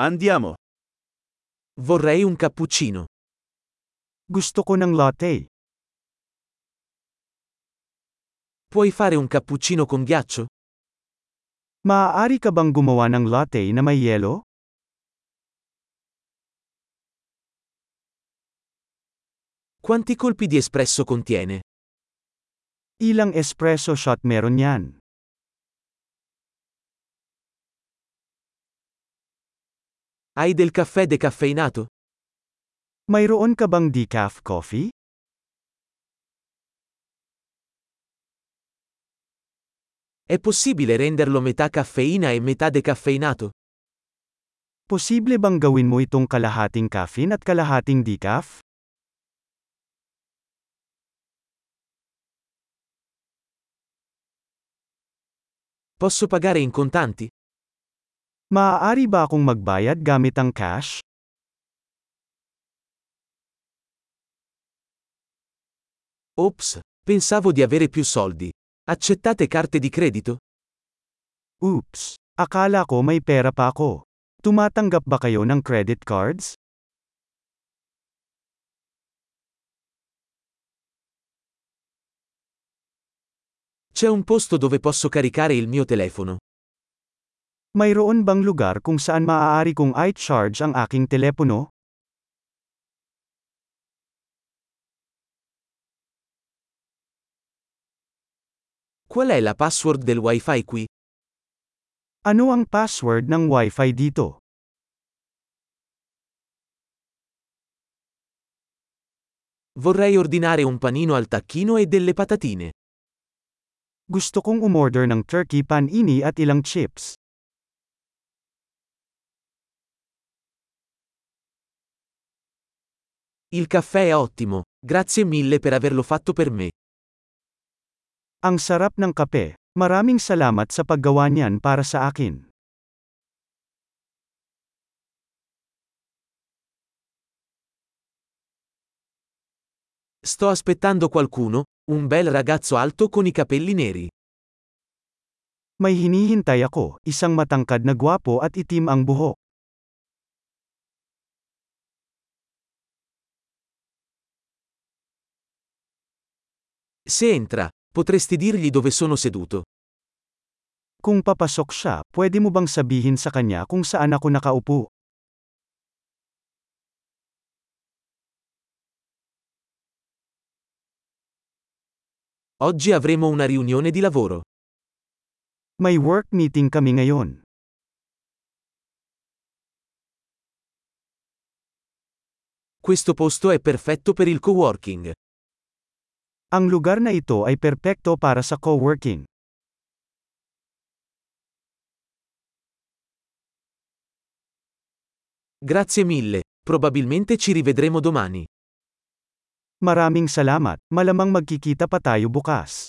Andiamo. Vorrei un cappuccino. Gusto ko ng latte. Puoi fare un cappuccino con ghiaccio? Maaari ka bang gumawa ng latte na may yelo? Quanti colpi di espresso contiene? Ilang espresso shot meron yan? Hai del caffè decaffeinato? Mayroon ka bang decaf coffee? È possibile renderlo metà caffeina e metà decaffeinato? Posible bang gawin mo itong kalahating caffeine at kalahating decaf? Posso pagare in contanti? Maaari ba akong magbayad gamit ang cash? Ops, pensavo di avere più soldi. Accettate carte di credito? Oops! Akala ko may pera pa ako. Tumatanggap ba kayo ng credit cards? C'è un posto dove posso caricare il mio telefono. Mayroon bang lugar kung saan maaari kong i-charge ang aking telepono? Qual è la password del wifi qui? Ano ang password ng Wi-Fi dito? Vorrei ordinare un panino al tacchino e delle patatine. Gusto kong umorder ng turkey panini at ilang chips. Il caffè è ottimo, grazie mille per averlo fatto per me. Ang sarap ng kape. Maraming salamat sa paggawa niyan para sa akin. Sto aspettando qualcuno, un bel ragazzo alto con i capelli neri. May hinihintay ako, isang matangkad na gwapo at itim ang buhok. Se entra, potresti dirgli dove sono seduto. Kung papasok siya, pwede mo bang sabihin sa kanya kung saan ako nakaupo? Oggi avremo una riunione di lavoro. May work meeting kami ngayon. Questo posto è perfetto per il coworking. Ang lugar na ito ay perpekto para sa co-working. Grazie mille, probabilmente ci rivedremo domani. Maraming salamat, malamang magkikita pa tayo bukas.